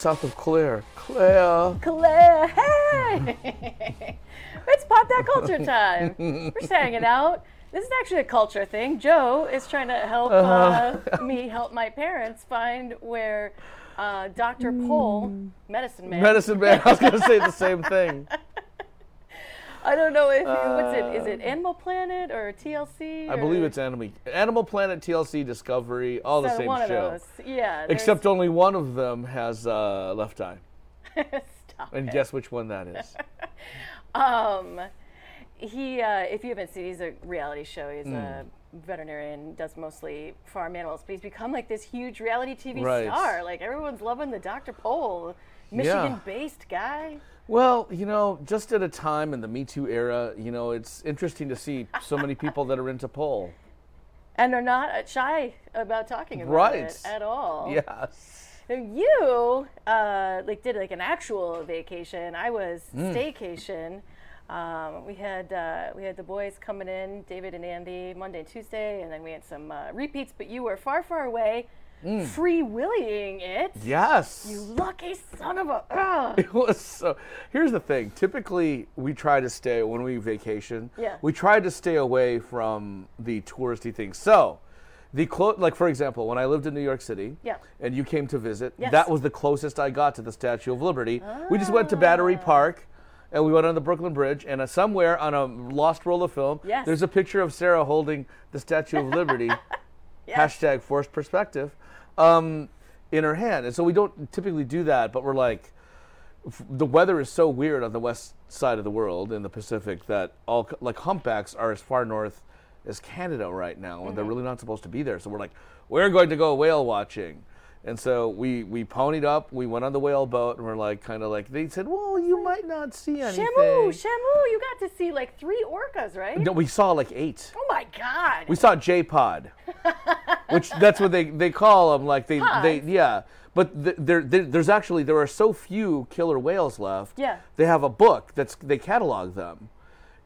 south of Claire. Claire. Claire, hey! it's pop that culture time. We're just hanging out. This is actually a culture thing. Joe is trying to help uh, me help my parents find where uh, Dr. Pol, medicine man. Medicine Man. I was going to say the same thing. I don't know if you, what's it? Is it Animal Planet or TLC? I believe it's Animal, Animal Planet, TLC, Discovery, all the same one show. of those. Yeah. Except only one of them has uh, left eye. Stop And it. guess which one that is. Um, he, uh, if you haven't seen, he's a reality show. He's Hmm. a veterinarian, does mostly farm animals, but he's become like this huge reality TV Right. star. Like everyone's loving the Dr. Pol, Michigan-based guy. Well, you know, just at a time in the Me Too era, you know, it's interesting to see so many people that are into pole. And they're not shy about talking about Right. it at all. Yes. You uh, like did like an actual vacation. I was Hmm. staycation. Um, we had uh, we had the boys coming in, David and Andy, Monday and Tuesday, and then we had some uh, repeats. But you were far, far away, Hmm. free willying it. Yes. You lucky son of a. Ugh. It was so. Here's the thing. Typically, we try to stay when we vacation. Yeah. We try to stay away from the touristy things. So, the clo- like for example, when I lived in New York City. Yeah. And you came to visit. Yes. That was the closest I got to the Statue of Liberty. We just went to Battery Ah. Park. And we went on the Brooklyn Bridge, and uh, somewhere on a lost roll of film, Yes. there's a picture of Sarah holding the Statue of Liberty, hashtag forced perspective, um, in her hand. And so we don't typically do that, but we're like, the weather is so weird on the west side of the world in the Pacific that all like humpbacks are as far north as Canada right now, and they're really not supposed to be there. So we're like, we're going to go whale watching. And so we we ponied up, we went on the whale boat, and we're like, kind of like they said, well, you might not see anything. Shamu, Shamu, you got to see like three orcas, right? No, we saw like eight. Oh my God. We saw J Pod, which that's what they, they call them. Like they, they yeah. But th- there, there there's actually there are so few killer whales left. Yeah. They have a book that's they catalog them,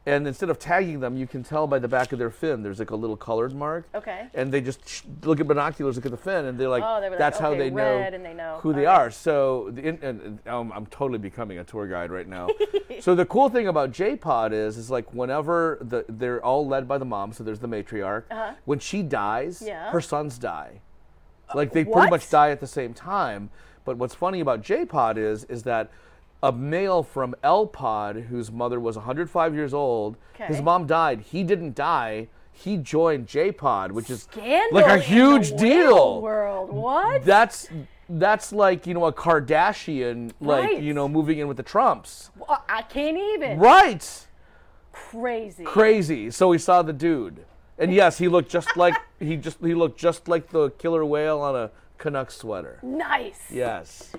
and instead of tagging them, you can tell by the back of their fin. There's like a little colored mark. Okay. And they just sh- look at binoculars, look at the fin, and they're like, Oh, they were like, that's how okay, they know they know. who they Okay. are. So the, in, and, and, um, I'm totally becoming a tour guide right now. so the cool thing about J-Pod is, is like whenever the they're all led by the mom. So there's the matriarch. When she dies, Uh-huh. Yeah. her sons die. Like they what? pretty much die at the same time. But what's funny about J-Pod is, is that a male from L-Pod whose mother was 105 years old, his mom died. He didn't die. He joined J-Pod, which is Scandal like a in the huge deal World, what? that's that's like you know a Kardashian like Right. you know moving in with the Trumps. Uh, I can't even. Right. Crazy. Crazy. So we saw the dude. And yes, he looked just like he just he looked just like the killer whale on a Canuck sweater. Nice. Yes.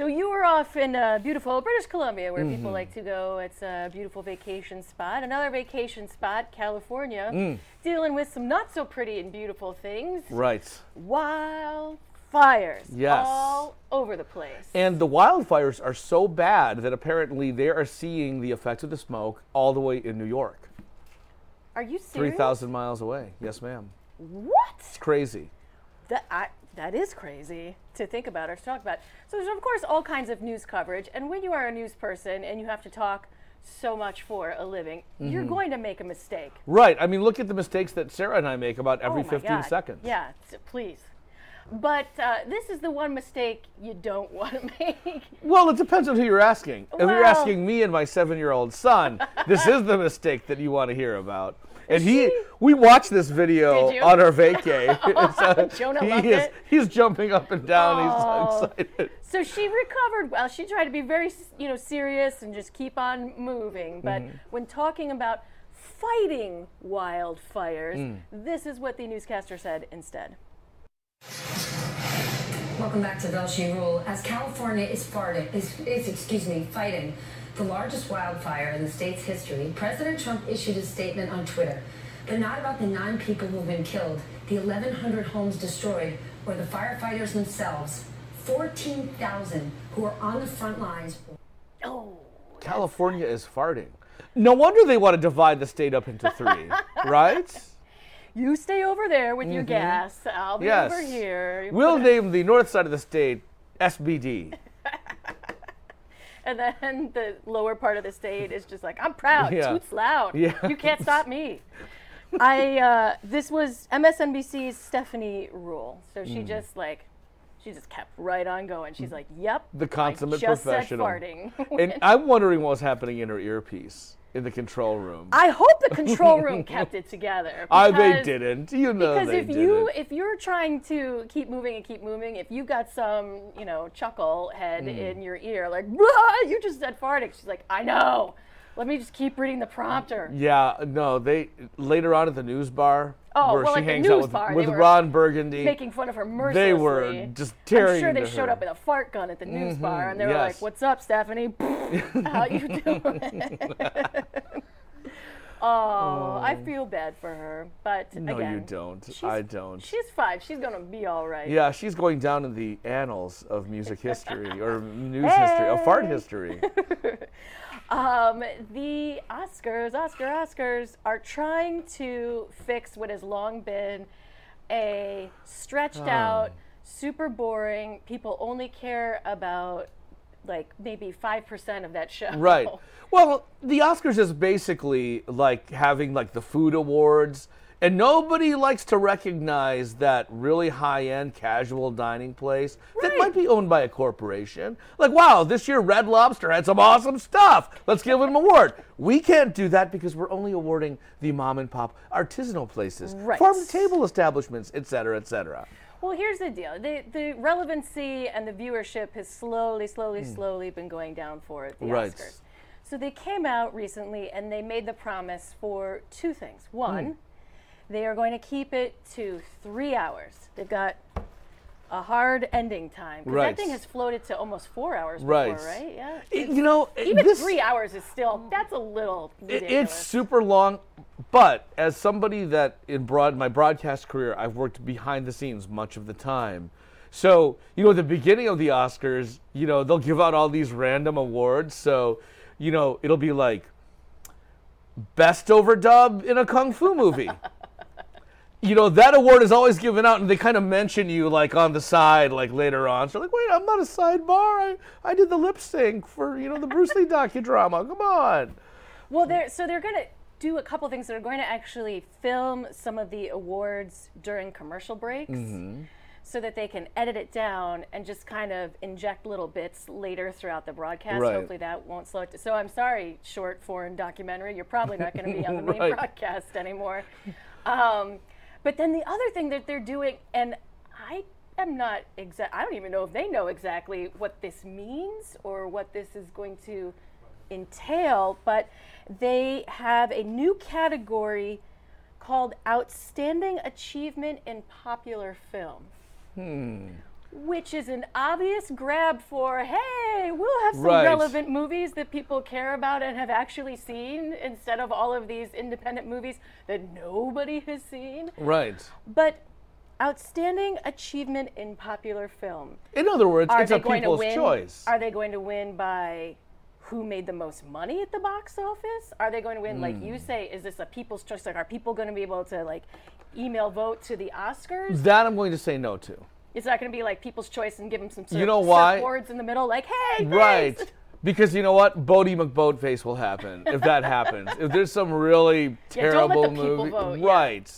So you were off in uh, beautiful British Columbia, where Mm-hmm. people like to go. It's a beautiful vacation spot. Another vacation spot, California, Mm. dealing with some not so pretty and beautiful things. Right. Wildfires. Yes. All over the place. And the wildfires are so bad that apparently they are seeing the effects of the smoke all the way in New York. Are you serious? 3,000 miles away. Yes, ma'am. What? It's crazy. That I, that is crazy to think about or to talk about. So there's of course all kinds of news coverage, and when you are a news person and you have to talk so much for a living, you're Mm-hmm. going to make a mistake. Right. I mean, look at the mistakes that Sarah and I make about every Oh 15 God. seconds. Yeah, please. But uh, this is the one mistake you don't want to make. Well, it depends on who you're asking. If you're asking me and my seven-year-old son, this is the mistake that you want to hear about. And he, we watched this video on our vacay. It's, uh, Jonah he loved is, it? He's jumping up and down. He's so excited. so she recovered well. She tried to be very, s- you know, serious and just keep on moving. But Mm-hmm. when talking about fighting wildfires, Mm. this is what the newscaster said instead. Welcome back to Velshi and Ruhle. As California is, farting, is, is, excuse me, fighting the largest wildfire in the state's history, President Trump issued a statement on Twitter, but not about the nine people who've been killed, the 1,100 homes destroyed, or the firefighters themselves. 14,000 who are on the front lines. Oh, California is farting. No wonder they want to divide the state up into three, right? you stay over there with your gas. I'll be Mm-hmm. Yes. over here. We'll name the north side of the state SBD. And then the lower part of the state is just like, I'm proud, Yeah. toots loud. Yeah. You can't stop me. I uh, this was MSNBC's Stephanie Ruhle. So she just like she just kept right on going. She's like, "Yep, The consummate I just professional. Said farting. And I'm wondering what's happening in her earpiece in the control room. I hope the control room kept it together. I they didn't. You know Because they if didn't. you if you're trying to keep moving and keep moving, if you've got some you know chuckle head Hmm. in your ear like "Rah, you just said farting, she's like I know. Let me just keep reading the prompter. yeah, no, they later on at the news bar Oh, where well, she hangs out with, bar, with Ron Burgundy. Making fun of her mercilessly. they were just tearing I'm sure they showed her. up with a fart gun at the news mm-hmm, bar, and they were like, "What's up, Stephanie? How you doing?" oh, I oh. feel bad for her, but no, again, you don't. I don't. She's five. She's gonna be all right. Yeah, she's going down in the annals of music history or news history, of fart history. Um, the Oscars, Oscar, Oscars are trying to fix what has long been a stretched Oh. out, super boring. People only care about like maybe five percent of that show. Right. Well, the Oscars is basically like having like the food awards, and nobody likes to recognize that really high-end casual dining place that might be owned by a corporation. Like, wow, this year Red Lobster had some awesome stuff. Let's give them an award. We can't do that because we're only awarding the mom and pop artisanal places, Right. farm to table establishments, et cetera, et cetera. Well, here's the deal: the the relevancy and the viewership has slowly, slowly, Hmm. slowly been going down for the Right. Oscars. So they came out recently and they made the promise for two things. One, Hmm. They are going to keep it to three hours. They've got a hard ending time. 'cause Right. That thing has floated to almost four hours Right. before, right? Yeah. It- you know, Even this, three hours is still that's a little It- It's super long, but as somebody that in broad my broadcast career, I've worked behind the scenes much of the time. So you know, at the beginning of the Oscars, you know, they'll give out all these random awards. So you know, it'll be like best overdub in a kung fu movie. you know, that award is always given out, and they kind of mention you like on the side, like later on. So like, wait, I'm not a sidebar. I I did the lip sync for you know the Bruce Lee docudrama. Come on. Well, they're so they're going to do a couple things. They're going to actually film some of the awards during commercial breaks, Mm-hmm. so that they can edit it down and just kind of inject little bits later throughout the broadcast. Right. Hopefully, that won't slow it. So I'm sorry, short foreign documentary. You're probably not going to be on the main Right. broadcast anymore. Um, but then the other thing that they're doing, and I am not exact. I don't even know if they know exactly what this means or what this is going to entail, but they have a new category called Outstanding Achievement in Popular Film. Hmm. Which is an obvious grab for, hey, we'll have some Right. relevant movies that people care about and have actually seen instead of all of these independent movies that nobody has seen. Right. But outstanding achievement in popular film. In other words, Are it's they a going to people's win? choice. Are they going to win by who made the most money at the box office? Are they going to win, like Hmm. you say, is this a people's choice? Like, are people going to be able to like email vote to the Oscars? that I'm going to say no to. It's not going to be like people's choice and give them some surf, You know why? surfboards in the middle, like, hey, Right. thanks. Because you know what? Boaty McBoatface will happen if that happens. If there's some really Yeah, don't let terrible the movie. vote, yeah. Right.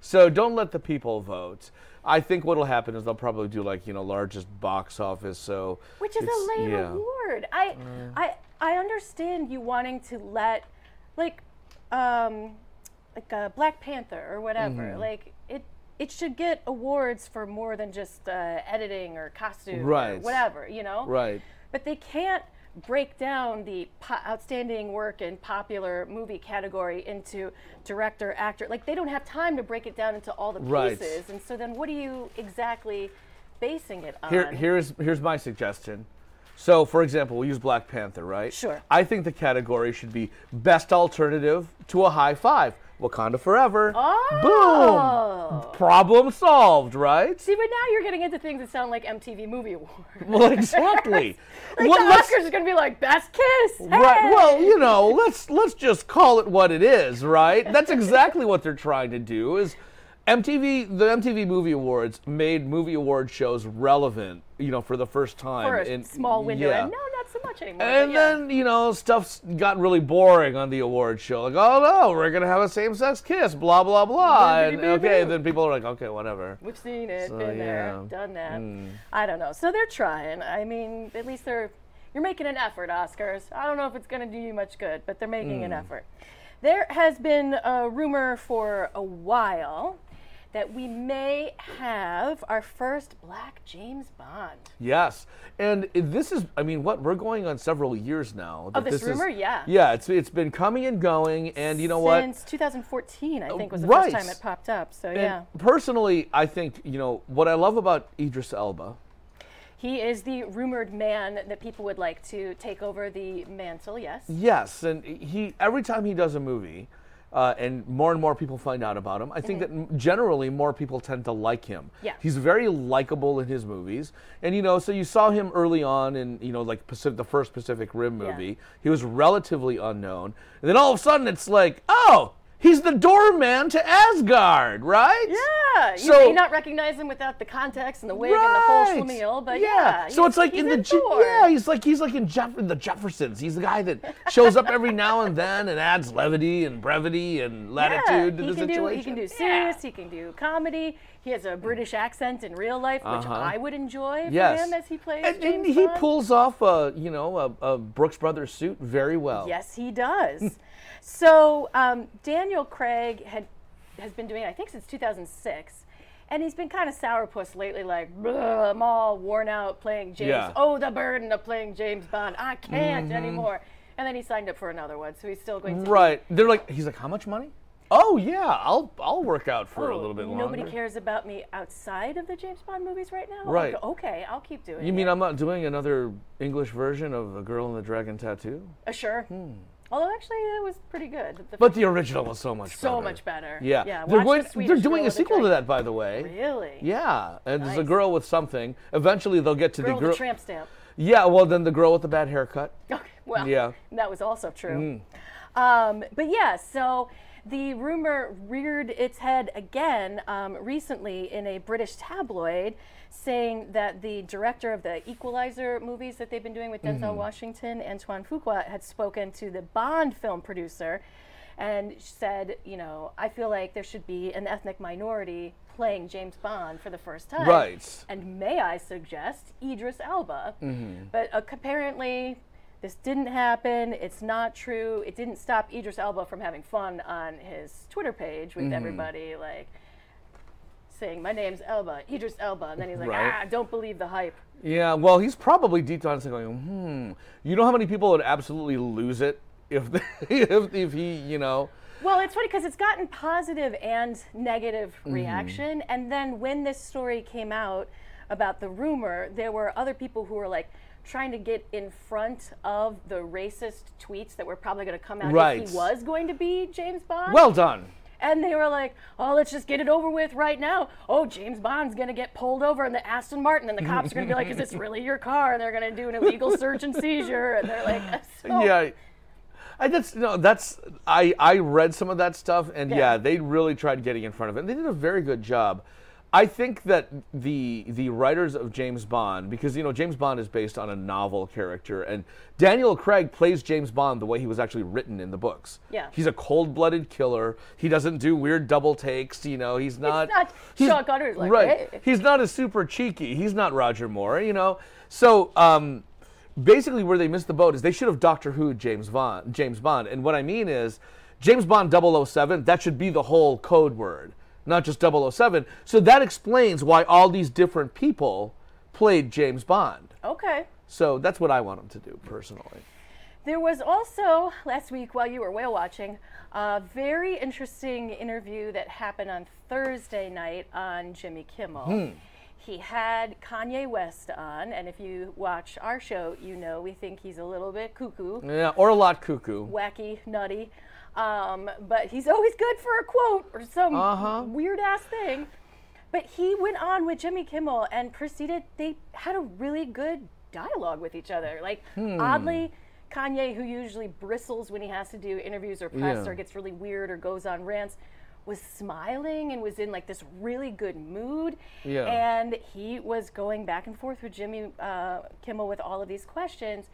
So don't let the people vote. I think what'll happen is they'll probably do like, you know, largest box office. So Which is a lame yeah. award. I, I, I understand you wanting to let, like, um, like a Black Panther or whatever. Mm-hmm. Like it, it should get awards for more than just uh, editing or costume or whatever. You know. Right. But they can't break down the po- outstanding work in popular movie category into director, actor. Like they don't have time to break it down into all the Right. pieces. And so then, what are you exactly basing it on? Here, here's here's my suggestion. So, for example, we'll use Black Panther, right? Sure. I think the category should be best alternative to a high five. Wakanda Forever. Oh. Boom. Problem solved, right? See, but now you're getting into things that sound like MTV Movie Awards. Well, exactly. like Well, the Oscars is going to be like Best Kiss. Right. Well, you know, let's let's just call it what it is, right? That's exactly what they're trying to do. Is MTV the MTV Movie Awards made movie award shows relevant, you know, for the first time for a in- small window. Yeah. No, not so much anymore. And yeah. then, you know, stuff's got really boring on the award show. Like, oh no, we're going to have a same sex kiss, blah, blah, blah. And okay, then people are like, okay, whatever. We've seen it, So, been there, yeah. Hmm. done that. I don't know. So they're trying. I mean, at least they're you're making an effort, Oscars. I don't know if it's going to do you much good, but they're making Hmm. an effort. There has been a rumor for a while that we may have our first black James Bond. Yes, and this is, I mean, what we're going on several years now. that oh, this is- rumor? Yeah. Yeah, it's it's been coming and going, and you know what? Since 2014, I think was the right. first time it popped up. So And yeah, Personally, I think you know what I love about Idris Elba. he is the rumored man that people would like to take over the mantle. Yes. Yes, and he every time he does a movie, uh, and more and more people find out about him. I think that generally more people tend to like him. Mm-hmm. Yeah. he's very likable in his movies, and you know, so you saw him early on in you know like Pacific, the first Pacific Rim Yeah. movie. He was relatively unknown, and then all of a sudden it's like, oh, he's the doorman to Asgard, right? Yeah, you So- may not recognize him without the context and the wig and the whole Right. schlemiel, but yeah. So he's- it's like in the in Je- Thor. yeah, he's like he's like in Jeff- the Jeffersons. He's the guy that shows up every now and then and adds levity and brevity and latitude to he the can do situation. he can do Yeah. serious, he can do comedy. He has a British accent in real life, which Uh-huh. I would enjoy for Yes, him as he plays and, and he pulls off a you know a, a Brooks Brothers suit very well. Yes, he does. So um, Daniel Craig had has been doing, it, I think, since 2006. And he's been kind of sourpuss lately, like, I'm all worn out playing James. Yeah. Mm-hmm. Oh, the burden of playing James Bond. I can't anymore. And then he signed up for another one, so he's still going to. Right. They're like he's like how much money? Oh yeah, I'll I'll work out for a Oh, little bit longer. Nobody cares about me outside of the James Bond movies right now. Right. Go, okay, I'll keep doing it. You it. mean I'm not doing another English version of A Girl in the Dragon Tattoo? Uh, sure. Although actually, it was pretty good. The-. But the original was so much better. so better. much better. Yeah. Yeah. They're, going, the they're doing a sequel to that, by the way. Really? Yeah, and there's a girl with something. Eventually, they'll get to Girl the with the tramp stamp. Yeah, well, then the girl with the bad haircut. Okay, well, Yeah. Mm. that was also true. Um, but yeah, so the rumor reared its head again um, recently in a British tabloid saying that the director of the Equalizer movies that they've been doing with Denzel Mm-hmm. Washington, Antoine Fuqua, had spoken to the Bond film producer and said, you know, I feel like there should be an ethnic minority playing James Bond for the first time. Right. And may I suggest Idris Elba? Mm-hmm. But uh, apparently, this didn't happen. It's not true. It didn't stop Idris Elba from having fun on his Twitter page Mm-hmm. with everybody like saying, "My name's Elba, Idris Elba," and then he's like, Right. "Ah, don't believe the hype." Yeah, well, he's probably deep down saying, going, hmm. You know how many people would absolutely lose it if they, if, if he, you know. Well, it's funny because it's gotten positive and negative Mm-hmm. reaction. And then when this story came out about the rumor, there were other people who were like trying to get in front of the racist tweets that were probably going to come out Right. if he was going to be James Bond. Well done. and they were like, "Oh, let's just get it over with right now." Oh, James Bond's gonna get pulled over in the Aston Martin, and the cops are gonna be like, "Is this really your car?" And they're gonna do an illegal search and seizure, and they're like, so, Yeah. I just no. That's I. I read some of that stuff, and yeah. Yeah. they really tried getting in front of it. And they did a very good job. I think that the the writers of James Bond, because you know James Bond is based on a novel character, and Daniel Craig plays James Bond the way he was actually written in the books. Yeah. he's a cold-blooded killer. He doesn't do weird double takes. You know, he's not. not he's- Sean like, right. "Hey." He's not a super cheeky. He's not Roger Moore. You know, so. um basically where they missed the boat is they should have Doctor Who James Bond. James Bond, and what I mean is James Bond 007. That should be the whole code word, not just 007. So that explains why all these different people played James Bond. okay. So that's what I want them to do personally. There was also last week while you were whale watching a very interesting interview that happened on Thursday night on Jimmy Kimmel. Hmm. He had Kanye West on, and if you watch our show, you know we think he's a little bit cuckoo, Yeah, or a lot cuckoo. wacky, nutty. Um, but he's always good for a quote or some Uh-huh. weird ass thing. But he went on with Jimmy Kimmel and proceeded, they had a really good dialogue with each other. Like, Hmm. oddly, Kanye, who usually bristles when he has to do interviews or press Yeah. or gets really weird or goes on rants, was smiling and was in like this really good mood. Yeah. And he was going back and forth with Jimmy uh, Kimmel with all of these questions.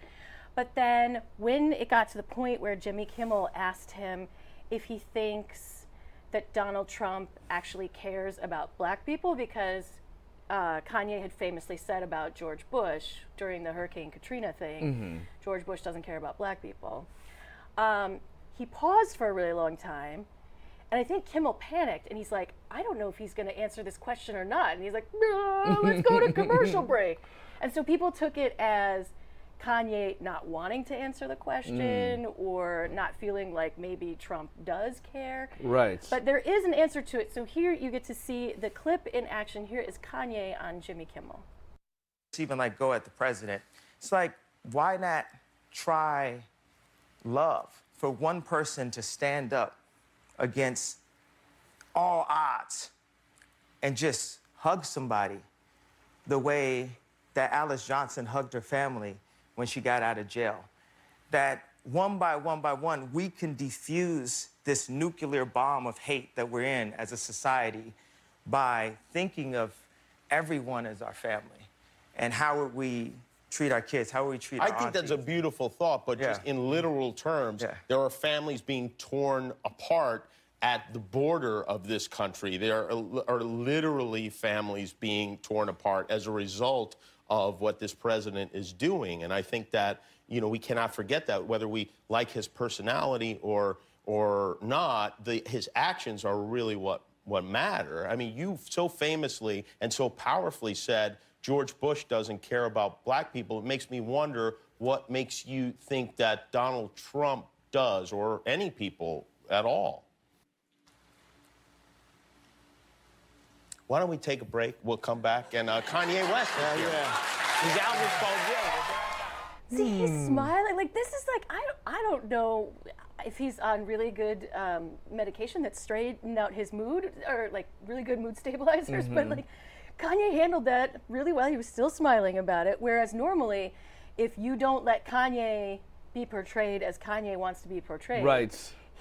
But then when it got to the point where Jimmy Kimmel asked him if he thinks that Donald Trump actually cares about black people because uh, Kanye had famously said about George Bush during the Hurricane Katrina thing George Bush doesn't care about black people. Um, he paused for a really long time. And I think Kimmel panicked and he's like, I don't know if he's going to answer this question or not. And he's like, let's go to commercial break. And so people took it as Kanye not wanting to answer the question mm. or not feeling like maybe Trump does care. Right. But there is an answer to it. So here you get to see the clip in action. Here is Kanye on Jimmy Kimmel. even like go at the president. It's like, why not try love for one person to stand up against all odds and just hug somebody the way that Alice Johnson hugged her family when she got out of jail? That one by one by one, we can defuse this nuclear bomb of hate that we're in as a society by thinking of everyone as our family and how would we treat our kids? How would we treat our I think that's a beautiful thought, but just in literal terms, Yeah. there are families being torn apart at the border of this country. There are, are literally families being torn apart as a result of what this president is doing. And I think that, you know, we cannot forget that whether we like his personality or or not, the, his actions are really what what matter. I mean, you so famously and so powerfully said George Bush doesn't care about black people. It makes me wonder what makes you think that Donald Trump does, or any people at all. Why don't we take a break? We'll come back and uh, Kanye West. is here. His album's called Will. See, he's smiling. Like this is like I don't, I don't know if he's on really good um, medication that straightened out his mood or like really good mood stabilizers. But like Kanye handled that really well. He was still smiling about it. Whereas normally, if you don't let Kanye be portrayed as Kanye wants to be portrayed, Right.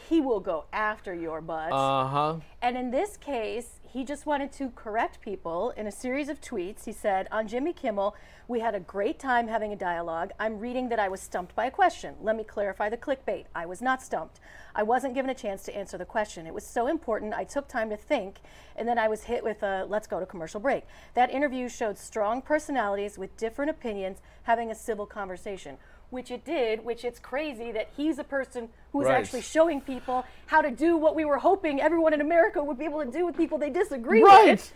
he will go after your butt. Uh huh. And in this case, he just wanted to correct people in a series of tweets. He said, On Jimmy Kimmel, we had a great time having a dialogue. I'm reading that I was stumped by a question. Let me clarify the clickbait. I was not stumped. I wasn't given a chance to answer the question. It was so important, I took time to think, and then I was hit with a let's go to commercial break. That interview showed strong personalities with different opinions having a civil conversation. Which it did, which it's crazy that he's a person who's Right. actually showing people how to do what we were hoping everyone in America would be able to do with people they disagree with. Right. with.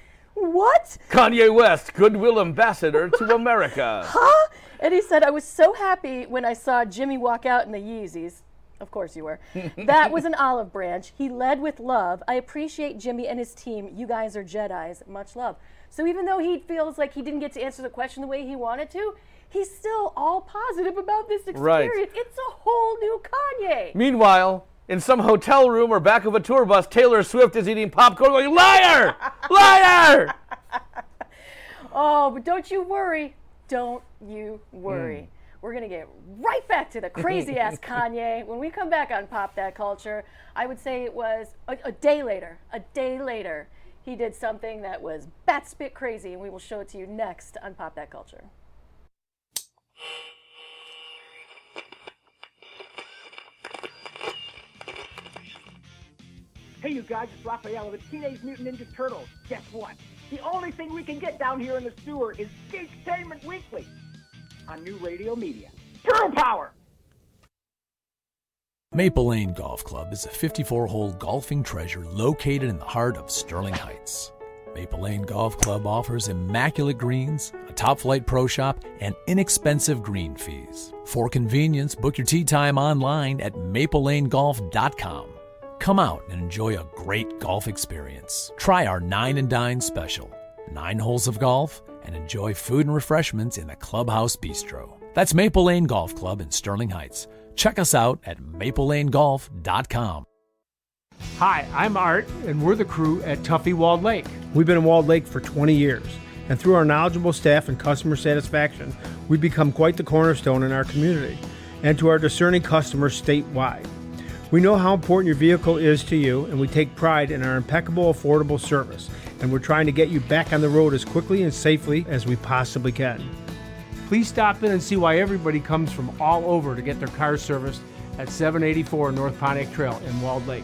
What? Kanye West, goodwill ambassador to America. Huh? And he said, I was so happy when I saw Jimmy walk out in the Yeezys. Of course you were. that was an olive branch. He led with love. I appreciate Jimmy and his team. You guys are Jedi's. Much love. So even though he feels like he didn't get to answer the question the way he wanted to, he's still all positive about this experience. Right. It's a whole new Kanye. Meanwhile, in some hotel room or back of a tour bus, Taylor Swift is eating popcorn going, liar! Liar! Oh, but don't you worry. Don't you worry. Hmm. We're going to get right back to the crazy ass Kanye. When we come back on Pop That Culture, I would say it was a, a day later, a day later, he did something that was bat spit crazy, and we will show it to you next on Pop That Culture. Hey, you guys, it's Raphael of the Teenage Mutant Ninja Turtles. Guess what? The only thing we can get down here in the sewer is Geektainment Weekly on New Radio Media. Turtle Power! Maple Lane Golf Club is a 54 hole golfing treasure located in the heart of Sterling Heights. Maple Lane Golf Club offers immaculate greens, a top flight pro shop, and inexpensive green fees. For convenience, book your tee time online at maplelanegolf.com. Come out and enjoy a great golf experience. Try our Nine and Dine special nine holes of golf and enjoy food and refreshments in the Clubhouse Bistro. That's Maple Lane Golf Club in Sterling Heights. Check us out at maplelanegolf.com. Hi, I'm Art, and we're the crew at Tuffy Walled Lake. We've been in Walled Lake for 20 years, and through our knowledgeable staff and customer satisfaction, we've become quite the cornerstone in our community and to our discerning customers statewide. We know how important your vehicle is to you, and we take pride in our impeccable, affordable service. And we're trying to get you back on the road as quickly and safely as we possibly can. Please stop in and see why everybody comes from all over to get their car serviced at 784 North Pontiac Trail in Walled Lake.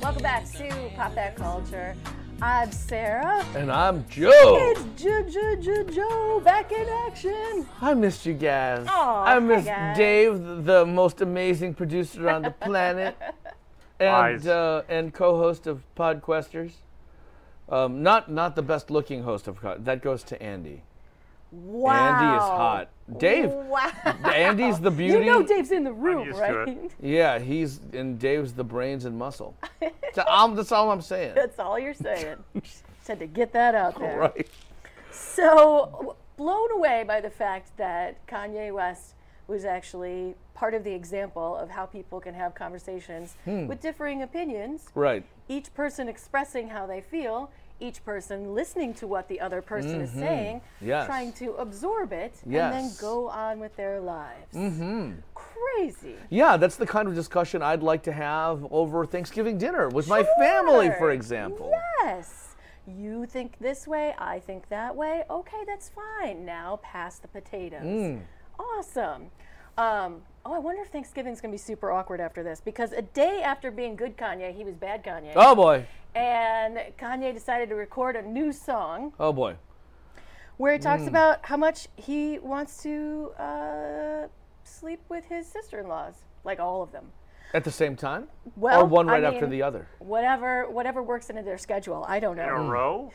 Welcome back to Pop That Culture. I'm Sarah. And I'm Joe. It's Joe, Joe, Joe, Joe back in action. I missed you guys. Aw, I hi, missed guys. Dave, the most amazing producer on the planet, and uh, and co-host of Podquesters. Um, not not the best looking host of that goes to Andy. Wow. Andy is hot. Dave. Wow. Andy's the beauty. You know Dave's in the room, used to right? Yeah, he's and Dave's the brains and muscle. So I'm- that's all I'm saying. That's all you're saying. Just had to get that out there. Right. So, blown away by the fact that Kanye West was actually part of the example of how people can have conversations Hmm. with differing opinions, Right. each person expressing how they feel, each person listening to what the other person is saying, Mm-hmm. Yes. trying to absorb it, and then go on with their lives. Mm-hmm. Crazy. Yeah, that's the kind of discussion I'd like to have over Thanksgiving dinner with my family, for example. Yes. You think this way, I think that way. Okay, that's fine. Now pass the potatoes. Mm. Awesome. Um, oh, I wonder if Thanksgiving's going to be super awkward after this because a day after being good Kanye, he was bad Kanye. Oh boy. And Kanye decided to record a new song Oh boy. where he Mm. talks about how much he wants to uh, sleep with his sister in laws, like all of them. At the same time? Well, or one I right after mean- the other? Whatever, whatever works into their schedule. I don't know. In a row?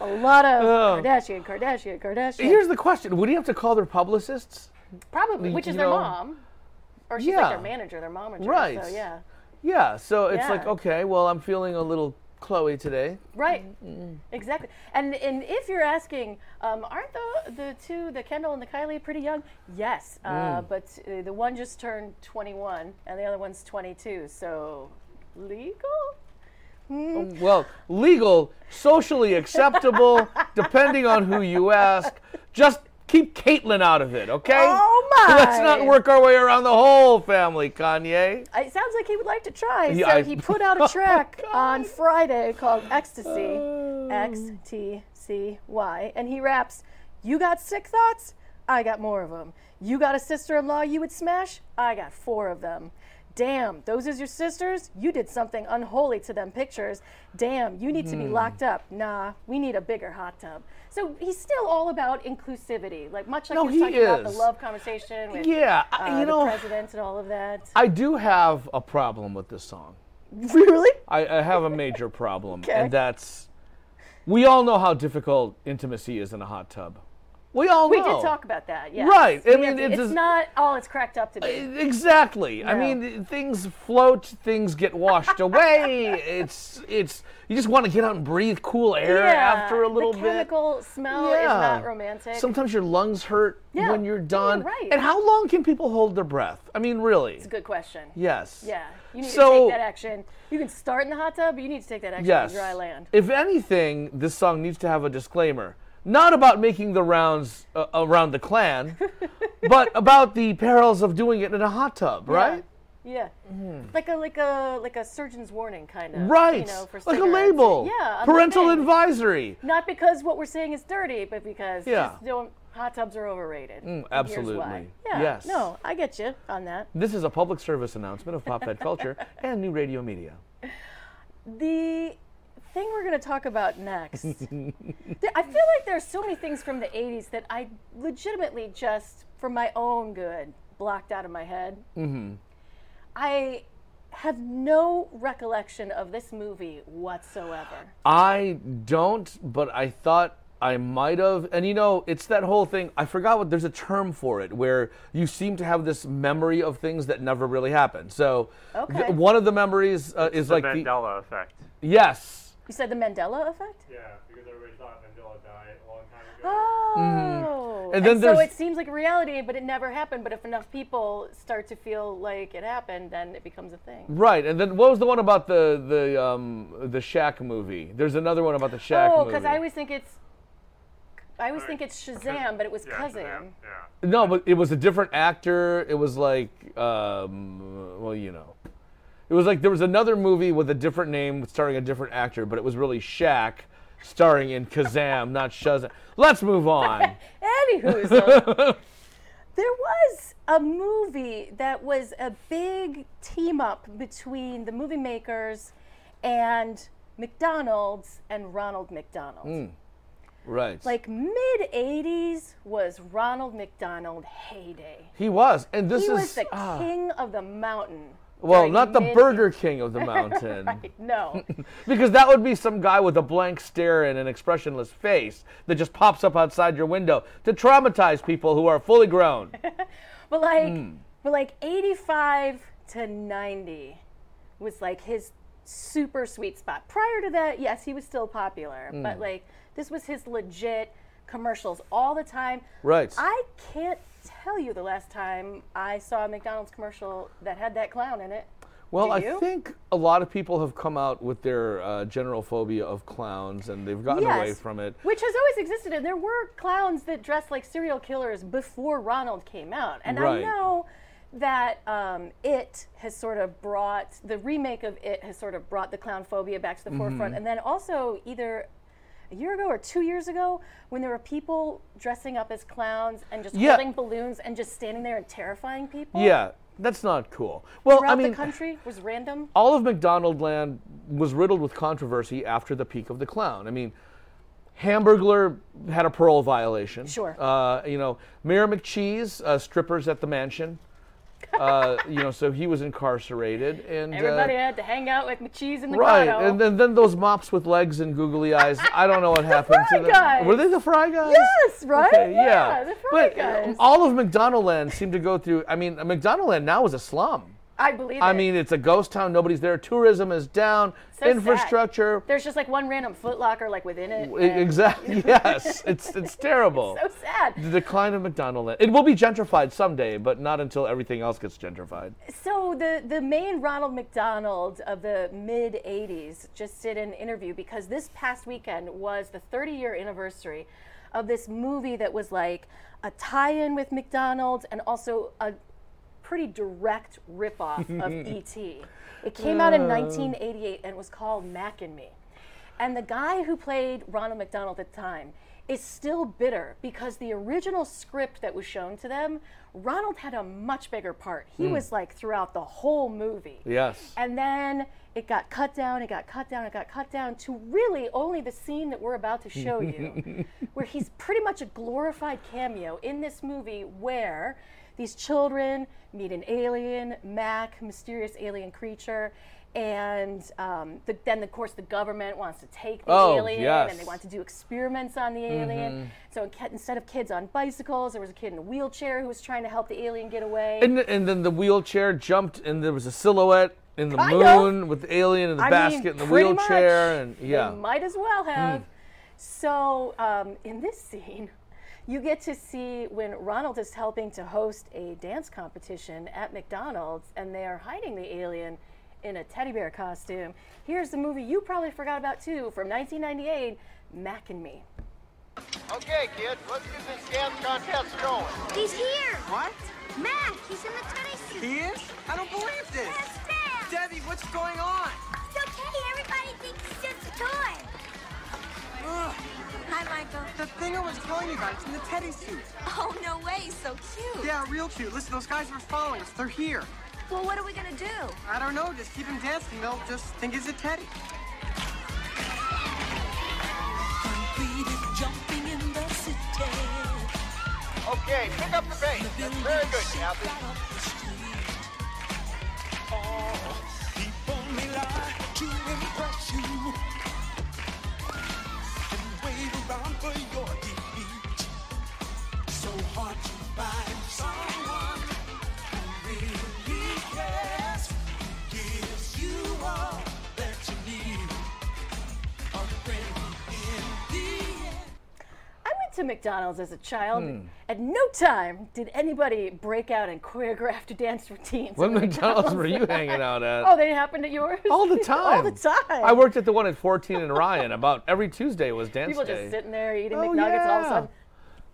A lot of Oh. Kardashian, Kardashian, Kardashian. Here's the question: Would he have to call their publicists? Probably, which is you their know, mom. Or she's yeah. like their manager, their momager. Right. So, yeah. Yeah. So it's like, okay, well, I'm feeling a little Khloe today. Right. Exactly. And and if you're asking, um, aren't the the two, the Kendall and the Kylie, pretty young? Yes. Uh, but uh, the one just turned 21, and the other one's 22. So legal. Well, legal, socially acceptable, depending on who you ask. Just keep Caitlyn out of it, okay? Oh, my. Let's not work our way around the whole family, Kanye. It sounds like he would like to try. Yeah, so I- he put out a oh, track on Friday called Ecstasy, X T C Y, and he raps, "You got sick thoughts? I got more of them. You got a sister-in-law you would smash? I got four of them." Damn, those is your sisters? You did something unholy to them pictures. Damn, you need to Hmm. be locked up. Nah, we need a bigger hot tub. So he's still all about inclusivity, like much like No, he was he talking about the is. love conversation with Yeah, I- uh, you the know- president and all of that. I do have a problem with this song. Really? I, I have a major problem, Okay. and that's we all know how difficult intimacy is in a hot tub. We all know. We know. did talk about that, yes. Right, I We mean, it's not all it's cracked up to be. Uh, exactly. I mean, things float, things get washed away. It's it's you just want to get out and breathe cool air yeah, after a little the bit. chemical smell is Yeah. not romantic. Sometimes your lungs hurt Yeah, when you're yeah, done. right. And how long can people hold their breath? I mean, really? it's a good question. Yes. Yeah, you need So- to take that action. You can start in the hot tub, but you need to take that action Yes. on dry land. If anything, this song needs to have a disclaimer. Not about making the rounds uh, around the clan, but about the perils of doing it in a hot tub, right? Yeah. Like a like a like a surgeon's warning kind of. Right. You know, for like a label. Yeah. Parental advisory. Not because what we're saying is dirty, but because Yeah. just don't hot tubs are overrated. Here's absolutely. Yeah. Yes. No, I get you on that. This is a public service announcement of Pop That Culture and New Radio Media. The thing we're going to talk about next, I feel like there's so many things from the 80s that I legitimately just, for my own good, blocked out of my head. Mm-hmm. I have no recollection of this movie whatsoever. I don't, but I thought I might have. And you know, it's that whole thing. I forgot what there's a term for it where you seem to have this memory of things that never really happened. So th- Okay. one of the memories uh, is like the like Mandela effect. yes. You said the Mandela effect? Yeah, because everybody thought Mandela died a long time ago. Oh. Mm-hmm. And then so it seems like reality, but it never happened. But if enough people start to feel like it happened, then it becomes a thing. Right, and then what was the one about the the um, the Shaq movie? There's another one about the Shaq oh, movie. Oh, because I always think it's. I always think it's Shazam, but it was cousin. Yeah, Kazam. Shazam, No, but it was a different actor. It was like, um, well, you know, it was like there was another movie with a different name starring a different actor, but it was really Shaq starring in Kazam, not Shazam. Let's move on. Anywho, so there was a movie that was a big team up between the movie makers and McDonald's and Ronald McDonald. Mm. Right. Like mid 80s was Ronald McDonald heyday. he was, and this is he is was the ah. king of the mountain. Well, not the mid- Burger King of the mountain. right, no. Because that would be some guy with a blank stare and an expressionless face that just pops up outside your window to traumatize people who are fully grown. But like, Hmm. but like 85 to 90 was like his super sweet spot. Prior to that, yes, he was still popular, Mm. but like this was his legit commercials all the time. Right. I can't tell you the last time I saw a McDonald's commercial that had that clown in it. Well, I think a lot of people have come out with their uh, general phobia of clowns, and they've gotten away from it. Which has always existed, and there were clowns that dressed like serial killers before Ronald came out. And I know that um, it has sort of brought the remake of it has sort of brought the clown phobia back to the forefront, Mhm. and then also either a year ago or two years ago when there were people dressing up as clowns and just Yeah. holding balloons and just standing there and terrifying people. Yeah, that's not cool. Well, throughout I mean, the country was random. all of McDonald Land was riddled with controversy after the peak of the clown. I mean, Hamburglar had a parole violation. Sure. Uh, you know, Mayor McCheese, uh, strippers at the mansion. Uh, you know, so he was incarcerated, and uh, Everybody had to hang out with McCheese in the right, grotto. and then, then those mops with legs and googly eyes. I don't know what happened to them. Guys. Were they the Fry Guys? Yes, right? Okay, Yeah, yeah. the Fry but Guys. all of McDonaldland seemed to go through. I mean, McDonaldland now is a slum. I believe I it. mean, it's a ghost town. Nobody's there. Tourism is down. So sad. Infrastructure. There's just like one random Footlocker like within it. And- Exactly. Yes, it's it's terrible. so sad. The decline of McDonald Land. It will be gentrified someday, but not until everything else gets gentrified. So the the main Ronald McDonald of the mid '80s just did an interview because this past weekend was the 30 year anniversary of this movie that was like a tie-in with McDonald's and also a pretty direct ripoff of E.T. It came out in Uh. 1988 and was called Mac and Me. And the guy who played Ronald McDonald at the time is still bitter because the original script that was shown to them, Ronald had a much bigger part. He Hmm. was like throughout the whole movie. Yes. And then it got cut down, it got cut down, it got cut down to really only the scene that we're about to show you, where he's pretty much a glorified cameo in this movie where these children meet an alien, Mac, mysterious alien creature. And um, the, then, of course, the government wants to take the Oh, alien yes. and they want to do experiments on the alien. Mhm. So instead of kids on bicycles, there was a kid in a wheelchair who was trying to help the alien get away. And, and then the wheelchair jumped, and there was a silhouette in the Kind of. moon with the alien in the I basket mean, and the wheelchair, much. and yeah. They might as well have. Mm. So um, in this scene, you get to see when Ronald is helping to host a dance competition at McDonald's, and they are hiding the alien in a teddy bear costume. Here's the movie you probably forgot about too, from 1998, Mac and Me. Okay, kids, let's get this dance contest going. He's here. What? Mac, he's in the tennis suit. He is? I don't believe this. Yes, Sam. Debbie, what's going on? It's okay. Everybody thinks it's just a toy. Ugh. Hi, Michael. The thing I was telling you about, it's in the teddy suit. Oh, no way. So cute. Yeah, real cute. Listen, those guys were following us. They're here. Well, what are we gonna do? I don't know. Just keep him dancing. They'll just think he's a teddy. Jumping in the city. Okay, pick up the bass. That's very good, Kathy. Oh, people may lie to impress you for your defeat. So hard to find. McDonald's as a child. Hmm. At no time did anybody break out in choreographed dance routines. What at the McDonald's were you hanging out at? Oh, they happened at yours? All the time. All the time. I worked at the one at 14 and Ryan. About every Tuesday was dance People day. just sitting there eating Oh, McNuggets and all of a sudden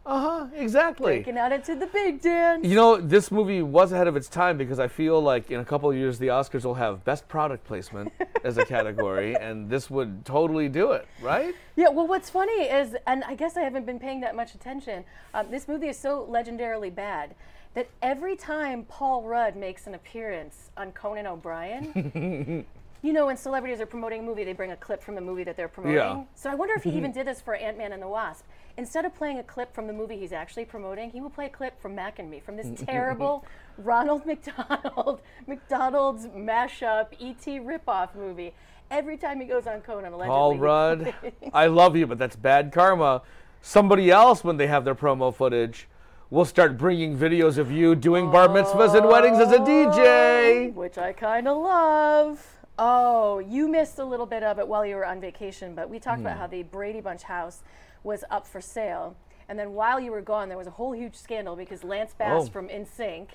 Uh huh. Exactly. breaking out into the big dance. You know, this movie was ahead of its time because I feel like in a couple of years the Oscars will have best product placement as a category, and this would totally do it, right? Yeah, well, what's funny is, and I guess I haven't been paying that much attention, um, this movie is so legendarily bad that every time Paul Rudd makes an appearance on Conan O'Brien, you know, when celebrities are promoting a movie, they bring a clip from the movie that they're promoting. Yeah. So I wonder if he mm-hmm. even did this for Ant Man and the Wasp. Instead of playing a clip from the movie he's actually promoting, he will play a clip from Mac and Me, from this terrible Ronald McDonald, McDonald's mashup ET ripoff movie. Every time he goes on Conan, allegedly. Paul Rudd, I love you, but that's bad karma. Somebody else, when they have their promo footage, will start bringing videos of you doing bar mitzvahs and weddings as a DJ. Oh, which I kind of love. Oh, you missed a little bit of it while you were on vacation, but we talked about Hmm. how the Brady Bunch house was up for sale. And then while you were gone, there was a whole huge scandal because Lance Bass Oh. from NSYNC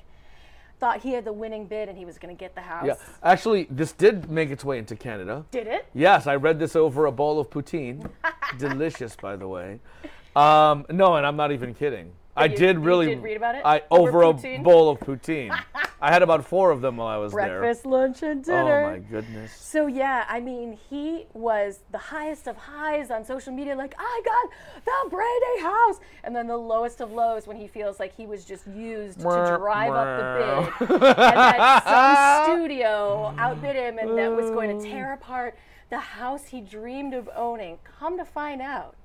thought he had the winning bid and he was going to get the house. Yeah, actually, this did make its way into Canada. Did it? Yes, I read this over a bowl of poutine. Delicious, by the way. Um, no, and I'm not even kidding. I you- did really. did read about it? I Over over, a bowl of poutine. I had about four of them while I was there. Breakfast, lunch, and dinner. Oh my goodness. So yeah, I mean, he was the highest of highs on social media, like I got the Brady house, and then the lowest of lows when he feels like he was just used to drive up the bid, and that some studio outbid him, and that was going to tear apart the house he dreamed of owning. Come to find out,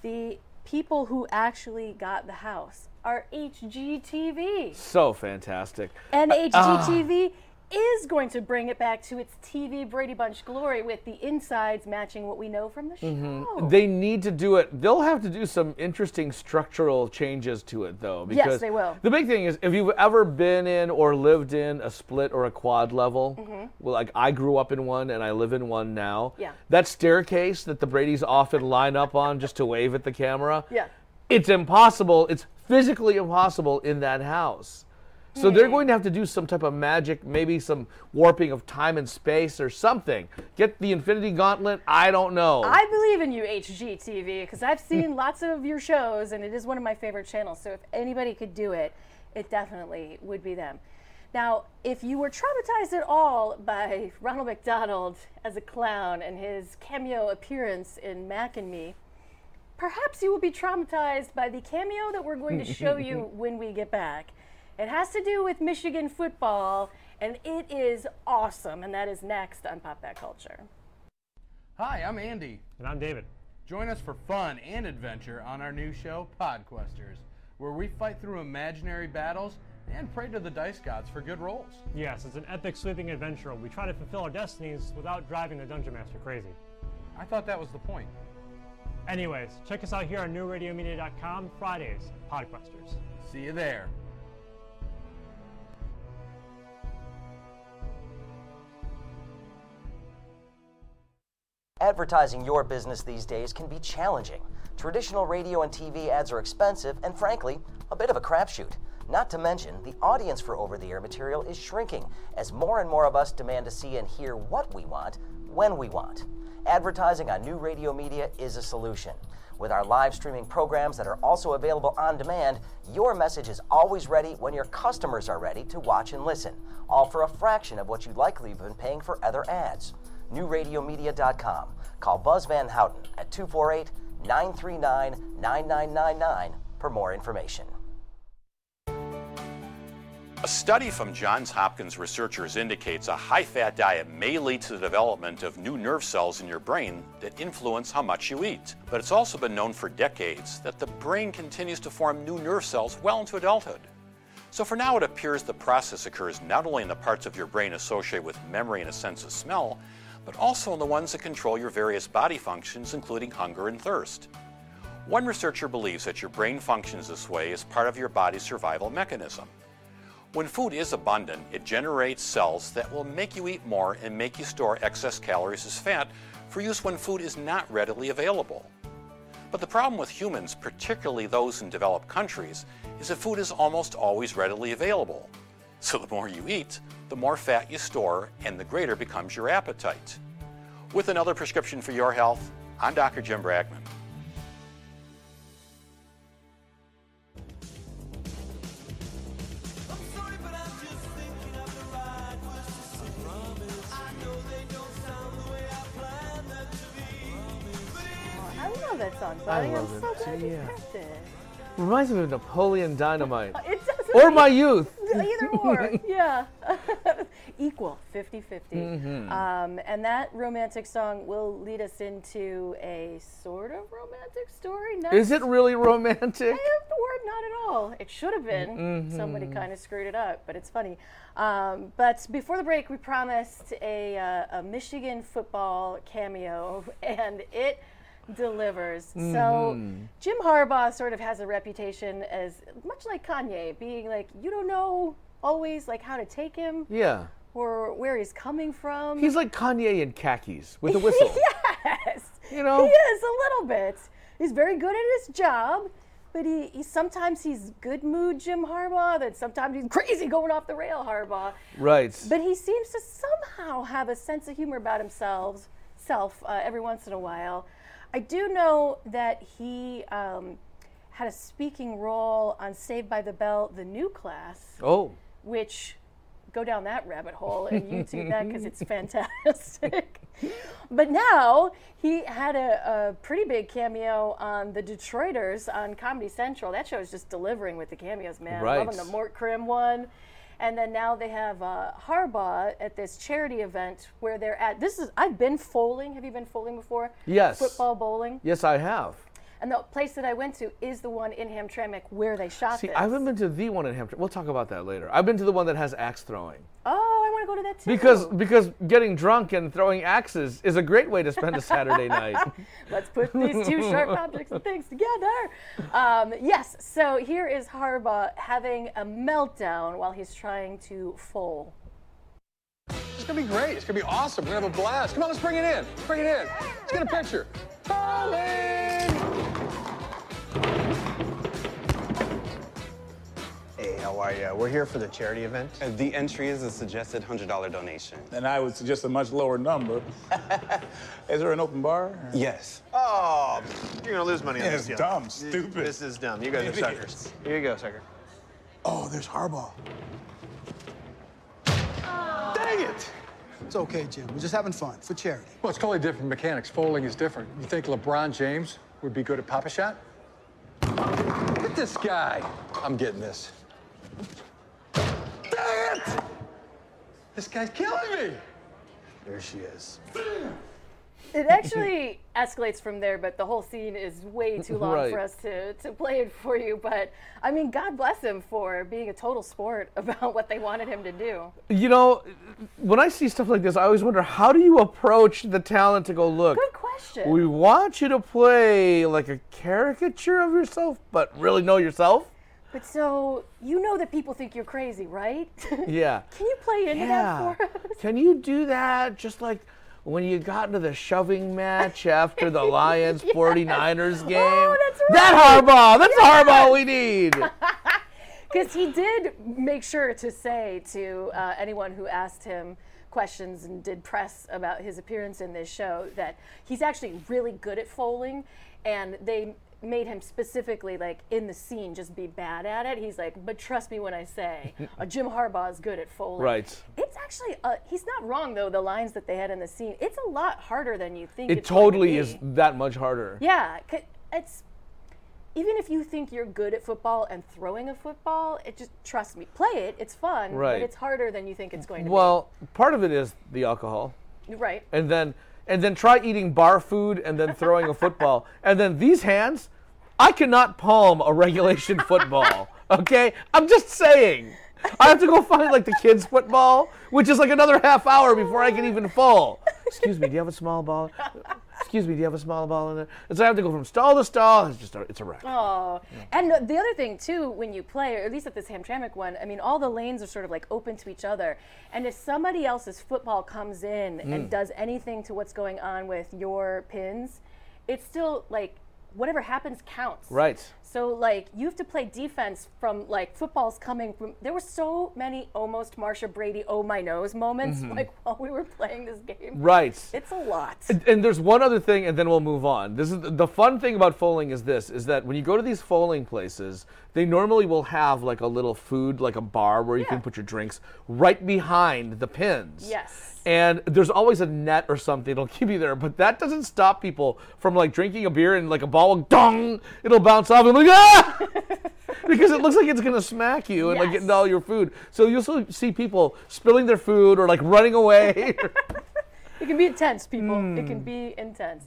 the people who actually got the house are HGTV. So fantastic. And. Uh, HGTV is going to bring it back to its TV Brady Bunch glory with the insides matching what we know from the show. Mhm. They need to do it. They'll have to do some interesting structural changes to it, though. Yes, Because they will. The big thing is, if you've ever been in or lived in a split or a quad level, Mhm. well, like I grew up in one and I live in one now. Yeah. That staircase that the Brady's often line up on just to wave at the camera. Yeah. It's impossible. It's physically impossible in that house. So they're Hmm. going to have to do some type of magic, maybe some warping of time and space or something. Get the Infinity Gauntlet. I don't know. I believe in you, HGTV, because I've seen lots of your shows, and it is one of my favorite channels. So if anybody could do it, it definitely would be them. Now, if you were traumatized at all by Ronald McDonald as a clown and his cameo appearance in Mac and Me, perhaps you will be traumatized by the cameo that we're going to show you when we get back. It has to do with Michigan football, and it is awesome, and that is next on Pop That Culture. Hi, I'm Andy. And I'm David. Join us for fun and adventure on our new show, Podquesters, where we fight through imaginary battles and pray to the dice gods for good rolls. Yes, it's an epic sweeping adventure. We try to fulfill our destinies without driving the dungeon master crazy. I thought that was the point. Anyways, check us out here on newradiomedia.com Fridays, Podquesters. See you there. Advertising your business these days can be challenging. Traditional radio and TV ads are expensive and, frankly, a bit of a crapshoot. Not to mention, the audience for over the air material is shrinking as more and more of us demand to see and hear what we want when we want. Advertising on new radio media is a solution. With our live streaming programs that are also available on demand, your message is always ready when your customers are ready to watch and listen, all for a fraction of what you'd likely have been paying for other ads. NewRadioMedia.com. Call Buzz Van Houten at 248 939 9999 for more information. A study from Johns Hopkins researchers indicates a high fat diet may lead to the development of new nerve cells in your brain that influence how much you eat. But it's also been known for decades that the brain continues to form new nerve cells well into adulthood. So for now, it appears the process occurs not only in the parts of your brain associated with memory and a sense of smell, but also in the ones that control your various body functions, including hunger and thirst. One researcher believes that your brain functions this way as part of your body's survival mechanism. When food is abundant, it generates cells that will make you eat more and make you store excess calories as fat for use when food is not readily available. But the problem with humans, particularly those in developed countries, is that food is almost always readily available. So the more you eat, the more fat you store, and the greater becomes your appetite. With another prescription for your health, I'm Dr. Jim Bragman. Oh, I love that song, I buddy. love I'm it so too, glad yeah. picked it. Reminds me of Napoleon Dynamite. Or my youth. Either or, yeah. Equal, 50 50. Mhm. Um, and that romantic song will lead us into a sort of romantic story. Next. Is it really romantic? I have the word not at all. It should have been. Somebody Mhm. kind of screwed it up, but it's funny. Um, but before the break, we promised a, uh, a Michigan football cameo, and it delivers. So Mhm. Jim Harbaugh sort of has a reputation as much like Kanye, being like you don't know always like how to take him Yeah. or where he's coming from. He's like Kanye in khakis with a whistle. yes. You know? He is a little bit. He's very good at his job, but he, he sometimes he's good mood Jim Harbaugh, then sometimes he's crazy going off the rail Harbaugh. Right. But he seems to somehow have a sense of humor about himself self uh, every once in a while. I do know that he um, had a speaking role on Saved by the Bell, the new class Oh. which go down that rabbit hole and YouTube that because it's fantastic. but now he had a, a pretty big cameo on the Detroiters on Comedy Central. That show is just delivering with the cameos, man. Right. Loving the Mort Krim one. And then now they have uh, Harbaugh at this charity event where they're at. This is I've been bowling. Have you been bowling before? Yes. Football bowling. Yes, I have. And the place that I went to is the one in Hamtramck where they shot it. See, this. I haven't been to the one in Hamtramck. We'll talk about that later. I've been to the one that has axe throwing. oh, I want to go to that too. Because because getting drunk and throwing axes is a great way to spend a Saturday night. Let's put these two sharp objects and things together. Um, yes, so here is Harbaugh having a meltdown while he's trying to fowl. It's gonna be great. It's gonna be awesome. We're gonna have a blast. Come on, let's bring it in. Bring it in. Let's get a picture. Hey, how are you? We're here for the charity event. Uh, The entry is a suggested $100 donation. And I would suggest a much lower number. is there an open bar? Yes. Oh, you're gonna lose money on It's this deal. dumb, stupid. This is dumb. You guys are It suckers. Here you go, sucker. Oh, there's Harbaugh. It's okay, Jim. We're just having fun for charity. Well, it's totally different mechanics. Fowling is different. You think LeBron James would be good at Pop-A-Shot? Look at this guy. I'm getting this. Dang it! This guy's killing me. There she is. It actually escalates from there, but the whole scene is way too long Right. for us to, to play it for you. But I mean, God bless him for being a total sport about what they wanted him to do. You know, when I see stuff like this, I always wonder how do you approach the talent to go look? Good question. We want you to play like a caricature of yourself, but really know yourself. But so you know that people think you're crazy, right? Yeah. Can you play into Yeah. that for us? Can you do that just like when you got into the shoving match after the Lions 49ers game? Oh, that's That right. Harbaugh! That's the Harbaugh we need! Because he did make sure to say to uh, anyone who asked him questions and did press about his appearance in this show that he's actually really good at fowling, and they made him specifically like in the scene just be bad at it. He's like, but trust me when I say, uh, Jim Harbaugh is good at Foley. Right. It's actually uh, he's not wrong though. The lines that they had in the scene, it's a lot harder than you think. It to totally be. is that much harder. Yeah, it's even if you think you're good at football and throwing a football, it just trust me, play it. It's fun, Right. but it's harder than you think it's going to be Well, part of it is the alcohol. Right. and then and then try eating bar food and then throwing a football. And then these hands i cannot palm a regulation football okay? I'm just saying. I have to go find like the kids football which is like another half hour before i can even fall. Excuse me do you have a small ball excuse me do you have a small ball in there and so i have to go from stall to stall it's just a, it's a wreck Oh, and the- the other thing too, when you play, or at least at this Hamtramck one, I mean, all the lanes are sort of like open to each other. And if somebody else's football comes in and Mm. does anything to what's going on with your pins, it's still like whatever happens counts. Right. So like you have to play defense from like footballs coming from. There were so many almost Marcia Brady oh my nose moments Mhm. like while we were playing this game. Right. It's a lot. And, and there's one other thing, and then we'll move on. This is the fun thing about fowling is this: is that when you go to these fowling places, they normally will have like a little food, like a bar where you can put your drinks right behind the pins. Yes. And there's always a net or something that'll keep you there, but that doesn't stop people from like drinking a beer and like a ball will dong, it'll bounce off and like ah, because it looks like it's gonna smack you and like get into all your food. So you'll still see people spilling their food or like running away. It can be intense, people. It Hmm. can be intense.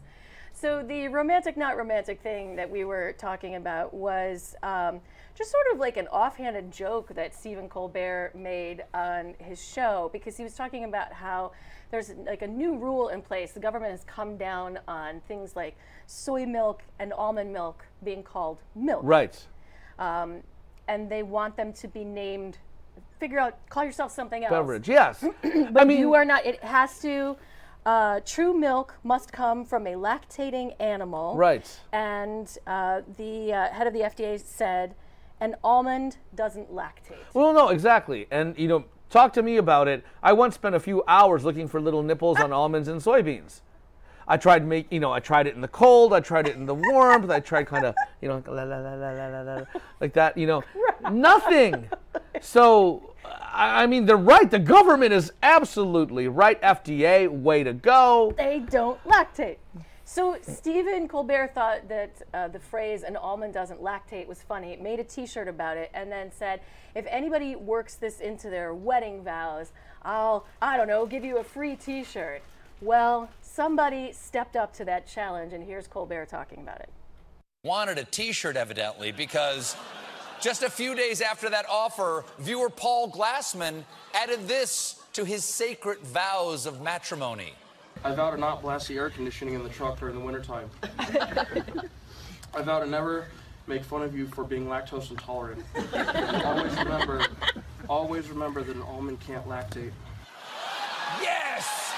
So the romantic, not romantic thing that we were talking about was um, just sort of like an offhanded joke that Stephen Colbert made on his show because he was talking about how there's like a new rule in place. The government has come down on things like soy milk and almond milk being called milk. right. Um, and they want them to be named. Figure out, call yourself something else. Beverage, yes. but you are not. It has to. Uh, true milk must come from a lactating animal. Right. And uh, the uh, head of the FDA said, an almond doesn't lactate. Well, no, exactly. And, you know, talk to me about it. I once spent a few hours looking for little nipples on almonds and soybeans. I tried make, you know, I tried it in the cold, I tried it in the warmth, I tried kind of, you know, la, la, la, like that, you know, nothing. So, I I mean, they're right. The government is absolutely right. FDA, way to go. They don't lactate. So Stephen Colbert thought that uh, the phrase "an almond doesn't lactate" was funny. Made a T-shirt about it, and then said, "If anybody works this into their wedding vows, I'll, I don't know, give you a free T-shirt." Well, somebody stepped up to that challenge, and here's Colbert talking about it. wanted a t-shirt evidently because just a few days after that offer viewer paul glassman added this to his sacred vows of matrimony I vow to not blast the air conditioning in the truck during the wintertime. I vow to never make fun of you for being lactose intolerant. always remember, always remember that an almond can't lactate. yes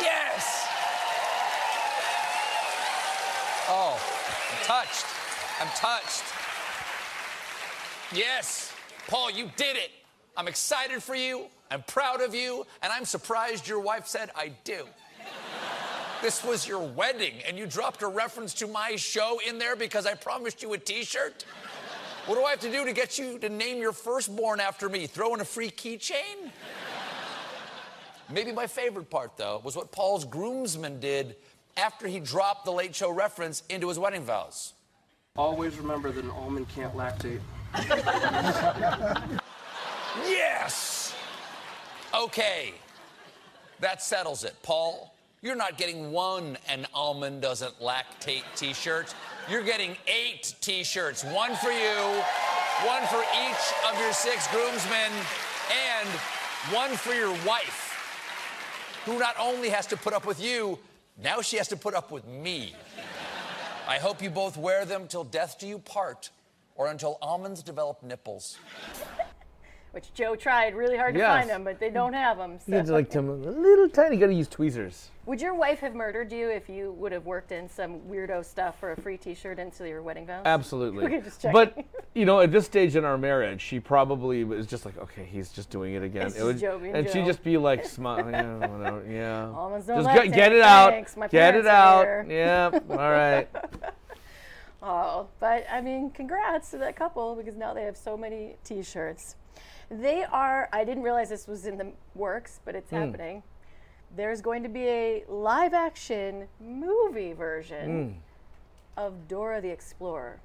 yes oh i'm touched i'm touched yes paul you did it i'm excited for you. I'm proud of you. And i'm surprised your wife said i do. This was your wedding and you dropped a reference to my show in there because i promised you a t-shirt? What do i have to do to get you to name your firstborn after me? Throw in a free keychain? Maybe my favorite part, though, was what Paul's groomsman did after he dropped the Late Show reference into his wedding vows. Always remember that an almond can't lactate. Yes! Okay, that settles it. Paul, you're not getting one an almond doesn't lactate t shirt. You're getting eight t shirts one for you, one for each of your six groomsmen, and one for your wife, who not only has to put up with you, now she has to put up with me. I hope you both wear them till death do you part, or until almonds develop nipples. Which Joe tried really hard to Yes. find them, but they don't have them. So. You get to like them a little tiny. Got to use tweezers. Would your wife have murdered you if you would have worked in some weirdo stuff for a free T-shirt into your wedding vows? Absolutely. Okay, just checking. But you know, at this stage in our marriage, she probably was just like, okay, he's just doing it again. It's it just would, Joe being and she'd Joe. just be like, smiling, yeah, whatever, yeah. Almonds don't just get, get it out. thanks, my Get it parents out. here. Yeah. All right. Oh, but I mean, congrats to that couple because now they have so many T-shirts. They are. I didn't realize this was in the works, but it's Hmm. happening. There's going to be a live-action movie version of Dora the Explorer.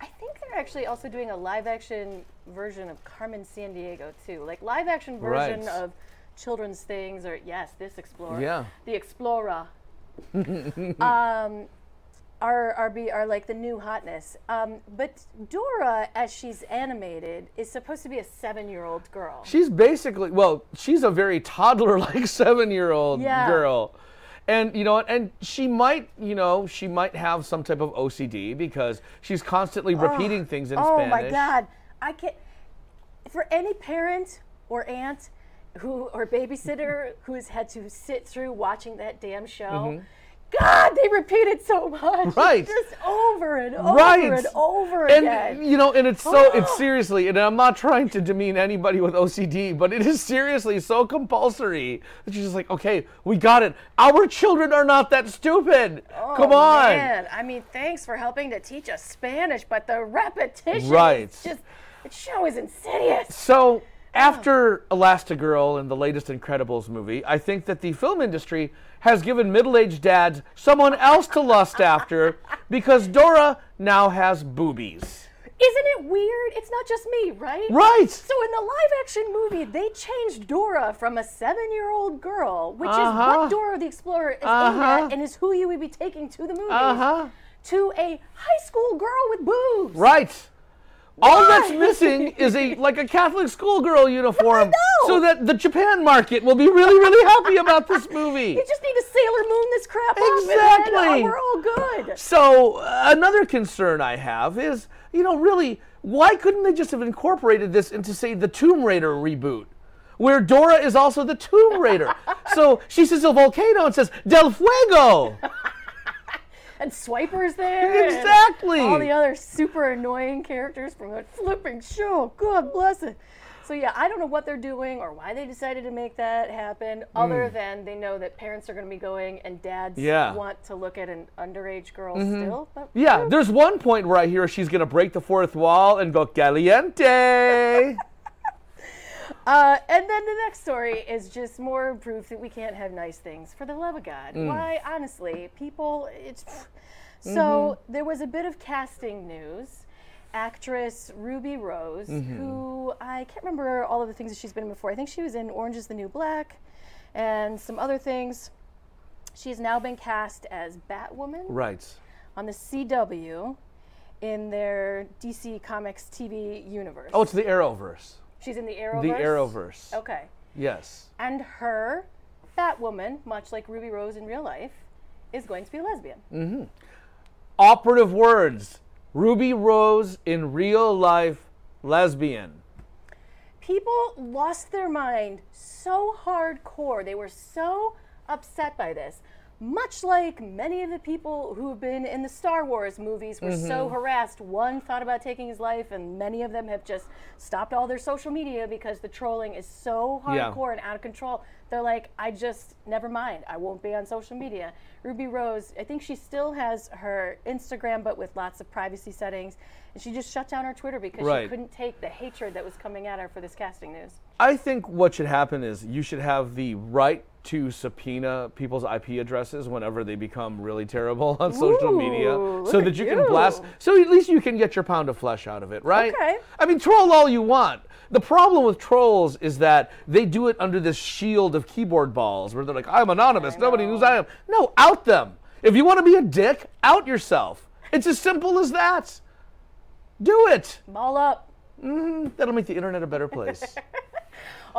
I think they're actually also doing a live-action version of Carmen Sandiego too, like live-action version Right. of children's things, or yes, this Explorer, Yeah. the Explorer um, are are be are like the new hotness. Um, but Dora, as she's animated, is supposed to be a seven-year-old girl. She's basically well, she's a very toddler-like seven-year-old Yeah. girl, and you know, and she might, you know, she might have some type of OCD because she's constantly repeating things in oh Spanish. Oh my God, I can't. For any parent or aunt who or babysitter who has had to sit through watching that damn show, Mhm. God, they repeat it so much. Right. Just over and over right. and over and, again. You know, and it's so it's oh. seriously, and I'm not trying to demean anybody with OCD, but it is seriously so compulsory that you're just like, okay, we got it. Our children are not that stupid. Oh, Come on. Man, I mean, thanks for helping to teach us Spanish, but the repetition Right. is just, the show is insidious. So after Elastigirl and the latest Incredibles movie, I think that the film industry has given middle-aged dads someone else to lust after because Dora now has boobies. Isn't it weird? It's not just me, right? Right. So in the live action movie, they changed Dora from a seven year old girl, which is Uh-huh. what Dora the Explorer is Uh-huh. and is who you would be taking to the movies, Uh-huh. to a high school girl with boobs. Right. All that's missing is a like a Catholic schoolgirl uniform, so that the Japan market will be really, really happy about this movie. You just need to Sailor Moon this crap off, and Exactly. then, oh, we're all good. So uh, another concern I have is, you know, really, why couldn't they just have incorporated this into, say, the Tomb Raider reboot? Where Dora is also the Tomb Raider. so she sees a volcano and says, Del Fuego! And Swiper's there. Exactly. all the other super annoying characters from that flipping show. God bless it. So yeah, I don't know what they're doing or why they decided to make that happen, other Mm. than they know that parents are going to be going and dads Yeah. want to look at an underage girl Mhm. still. But Yeah, there's one point where I hear she's going to break the fourth wall and go, Caliente! Uh, and then the next story is just more proof that we can't have nice things. For the love of God, Mm. why? Honestly, people. It's so Mm-hmm. there was a bit of casting news. Actress Ruby Rose, Mhm. who I can't remember all of the things that she's been in before. I think she was in Orange Is the New Black, and some other things. She's now been cast as Batwoman right. on the CW in their DC Comics TV universe. Oh, it's the Arrowverse. She's in the Arrowverse. The Arrowverse. Okay. Yes. And her, that Batwoman, much like Ruby Rose in real life, is going to be a lesbian. hmm Operative words Ruby Rose in real life, lesbian. People lost their mind so hardcore. They were so upset by this. Much like many of the people who have been in the Star Wars movies were so Mhm. harassed. One thought about taking his life, and many of them have just stopped all their social media because the trolling is so Yeah. hardcore and out of control. They're like, I just, never mind. I won't be on social media. Ruby Rose, I think she still has her Instagram, but with lots of privacy settings. And she just shut down her Twitter because she couldn't take the hatred that was coming at her for this casting news. I think what should happen is you should have the right to subpoena people's IP addresses whenever they become really terrible on social media, so that at you can you. blast. So at least you can get your pound of flesh out of it, right? Okay. I mean, troll all you want. The problem with trolls is that they do it under this shield of keyboard balls, where they're like, "I'm anonymous. Nobody knows I am." No, out them. If you want to be a dick, out yourself. It's as simple as that. Do it. Ball up. hmm That'll make the internet a better place.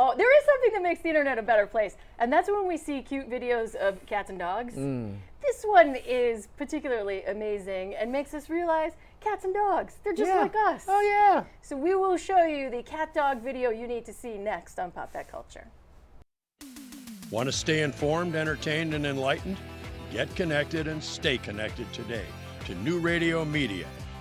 Oh, there is something that makes the internet a better place, and that's when we see cute videos of cats and dogs. Mm. This one is particularly amazing and makes us realize cats and dogs, they're just Yeah. like us. Oh, yeah. So we will show you the cat dog video you need to see next on Pop That Culture. Want to stay informed, entertained, and enlightened? Get connected and stay connected today to New Radio Media.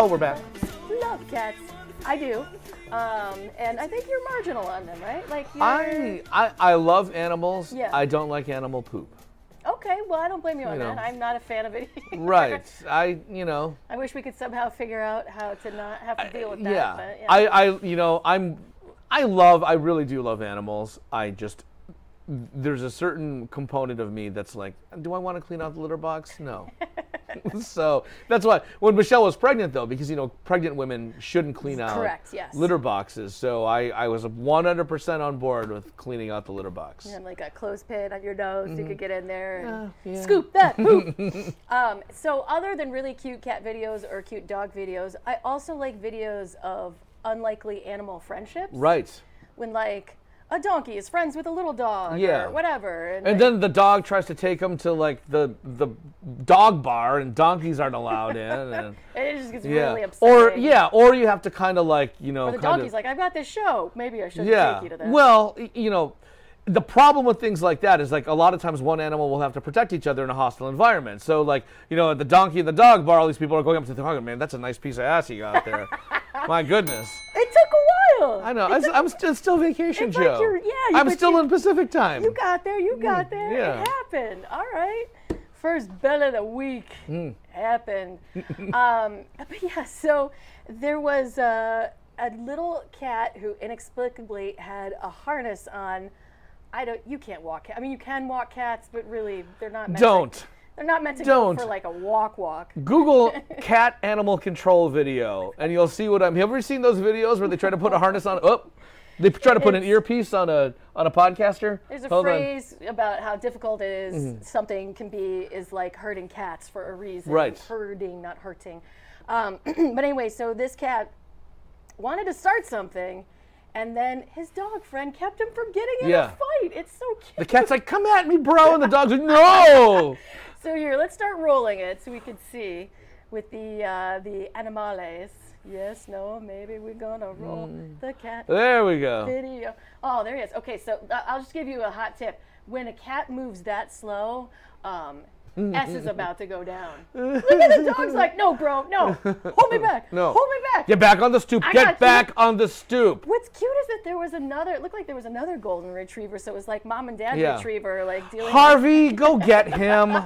Oh, we're back. Love cats. I do. Um, and I think you're marginal on them, right? Like you're... I, I I love animals. Yeah. I don't like animal poop. Okay, well, I don't blame you on You know. that. I'm not a fan of it. either. Right. I you know. I wish we could somehow figure out how to not have to deal with that. yeah. but, yeah. I I you know I'm I love I really do love animals. I just there's a certain component of me that's like, do I want to clean out the litter box? No. so that's why when Michelle was pregnant though, because you know pregnant women shouldn't clean out Correct, yes. litter boxes. So I I was 100% on board with cleaning out the litter box. And like a clothespin on your nose, you Mhm. could get in there and yeah. scoop that poop. um, so, other than really cute cat videos or cute dog videos, I also like videos of unlikely animal friendships. Right. When like a donkey is friends with a little dog Yeah. or whatever. And, And like, then the dog tries to take him to like the the dog bar, and donkeys aren't allowed in. And, it just gets yeah. really upsetting. Or yeah, or you have to kind of like you know Or the kind donkey's of like, I've got this show. Maybe I shouldn't yeah. take you to that. Well, y- you know, the problem with things like that is like a lot of times one animal will have to protect each other in a hostile environment. So like you know, the donkey and the dog bar, all these people are going up to the dog, man, that's a nice piece of ass you got there. My goodness. it took a while. I know. I'm, took- I'm still, still vacation, Joe. like you're, yeah, you- I'm still you- in Pacific time. You got there. You got there. yeah. It happened. All right. First bell of the week Mm. happened. um, but yeah, so there was a, a little cat who inexplicably had a harness on. I don't. You can't walk. I mean, you can walk cats, but really, they're not. Meant Don't. To, they're not meant to Don't. go for like a walk, walk. Google cat animal control video, and you'll see what I'm. Have you ever seen those videos where they try to put a harness on? Oh, they try to put an earpiece on a on a podcaster. There's a Hold on. phrase about how difficult it is Mhm. something can be is like herding cats for a reason. Right. Herding, not hurting. Um, but anyway, so this cat wanted to start something, and then his dog friend kept him from getting in Yeah. a fight. It's so cute. The cat's like, "Come at me, bro," and the dog's like, "No." So here, let's start rolling it so we can see with the uh, the animales. Yes, no, maybe we're gonna roll Mm. the cat. There we go. Video. Oh, there he is. Okay, so uh, I'll just give you a hot tip. When a cat moves that slow, um, Mm, S mm, is mm, about to go down. Look at the dog's like, no, bro, no, hold me back, No. hold me back. Get back on the stoop. I Get got you. back on the stoop. What's cute is that there was another. It looked like there was another golden retriever. So it was like mom and dad Yeah. retriever, like dealing. Harvey, go get him.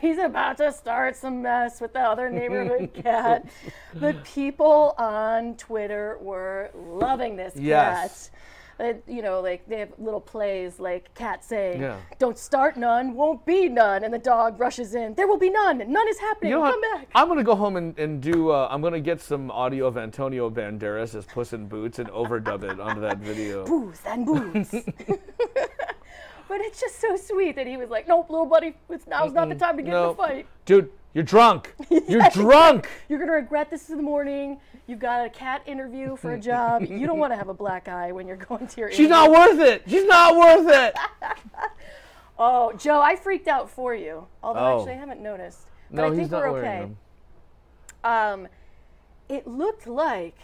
He's about to start some mess with the other neighborhood cat. The people on Twitter were loving this Yes. cat. Uh, you know, like they have little plays like cat saying, Yeah. "Don't start none, won't be none," and the dog rushes in. There will be none. None is happening. You know Come what? back. I'm gonna go home and, and do. Uh, I'm gonna get some audio of Antonio Banderas as Puss in Boots and overdub it onto that video. Booze and booze. but it's just so sweet that he was like, "Nope, little buddy, it's now's not the time to get in the fight." Dude, you're drunk. You're drunk. You're gonna regret this in the morning. You've got a cat interview for a job. you don't want to have a black eye when you're going to your. Interview. She's not worth it. She's not worth it. Oh, Joe, I freaked out for you. Although Oh. actually, I haven't noticed. But No, I think he's not we're okay. them. Um, it looked like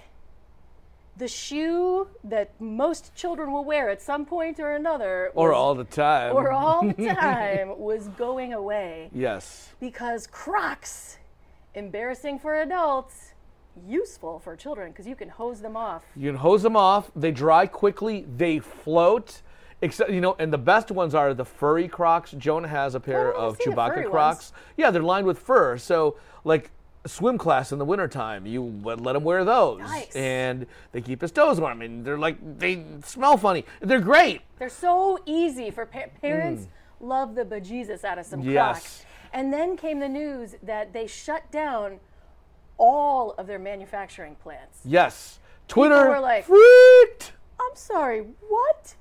the shoe that most children will wear at some point or another, Or was- all the time. or all the time, was going away Yes. because Crocs, embarrassing for adults, useful for children because you can hose them off. You can hose them off. They dry quickly. They float. Except you know, and the best ones are the furry Crocs. Jonah has a pair Oh, of Chewbacca Crocs. Yeah, they're lined with fur. So like swim class in the wintertime, you would let him wear those, Nice. and they keep his toes warm. And they're like they smell funny. They're great. They're so easy for pa- parents. Love the bejesus out of some Mm. Yes. Crocs. And then came the news that they shut down all of their manufacturing plants. Yes, Twitter were like- freaked. I'm sorry, what?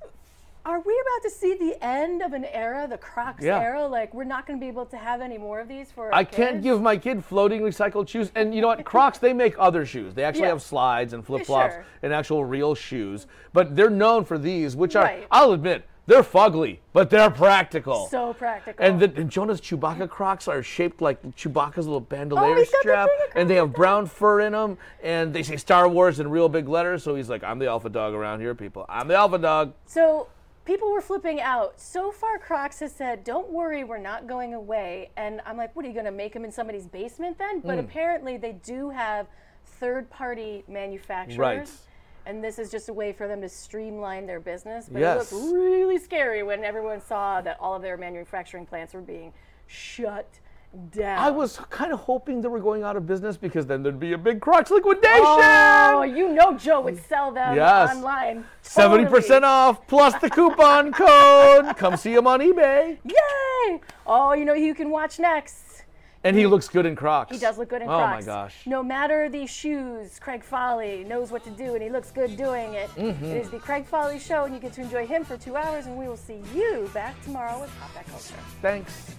Are we about to see the end of an era, the Crocs Yeah. era? Like we're not going to be able to have any more of these for I can't give my kid floating recycled shoes. And you know what? Crocs, they make other shoes. They actually Yeah. have slides and flip flops sure. and actual real shoes. But they're known for these, which are, I'll admit, they're fugly, but they're practical. So practical. and, the, and Jonah's Chewbacca Crocs are shaped like Chewbacca's little bandolier Oh, strap, and they have brown fur in them, and they say Star Wars in real big letters. So he's like, "I'm the alpha dog around here, people. I'm the alpha dog." So people were flipping out. So far, Crocs has said, "Don't worry, we're not going away." And I'm like, "What are you going to make them in somebody's basement then?" But Mm. apparently, they do have third-party manufacturers. Right. And this is just a way for them to streamline their business. But Yes. it looked really scary when everyone saw that all of their manufacturing plants were being shut down. I was kind of hoping they were going out of business because then there'd be a big Crocs liquidation. Oh, you know Joe would sell them Yes. online. 70% off plus the coupon code. Come see him on eBay. Yay! Oh, you know you can watch next? And he looks good in Crocs. He does look good in oh Crocs. Oh my gosh. No matter the shoes, Craig Folly knows what to do and he looks good doing it. Mhm. It is the Craig Folly Show and you get to enjoy him for two hours and we will see you back tomorrow with Pop That Culture. Thanks.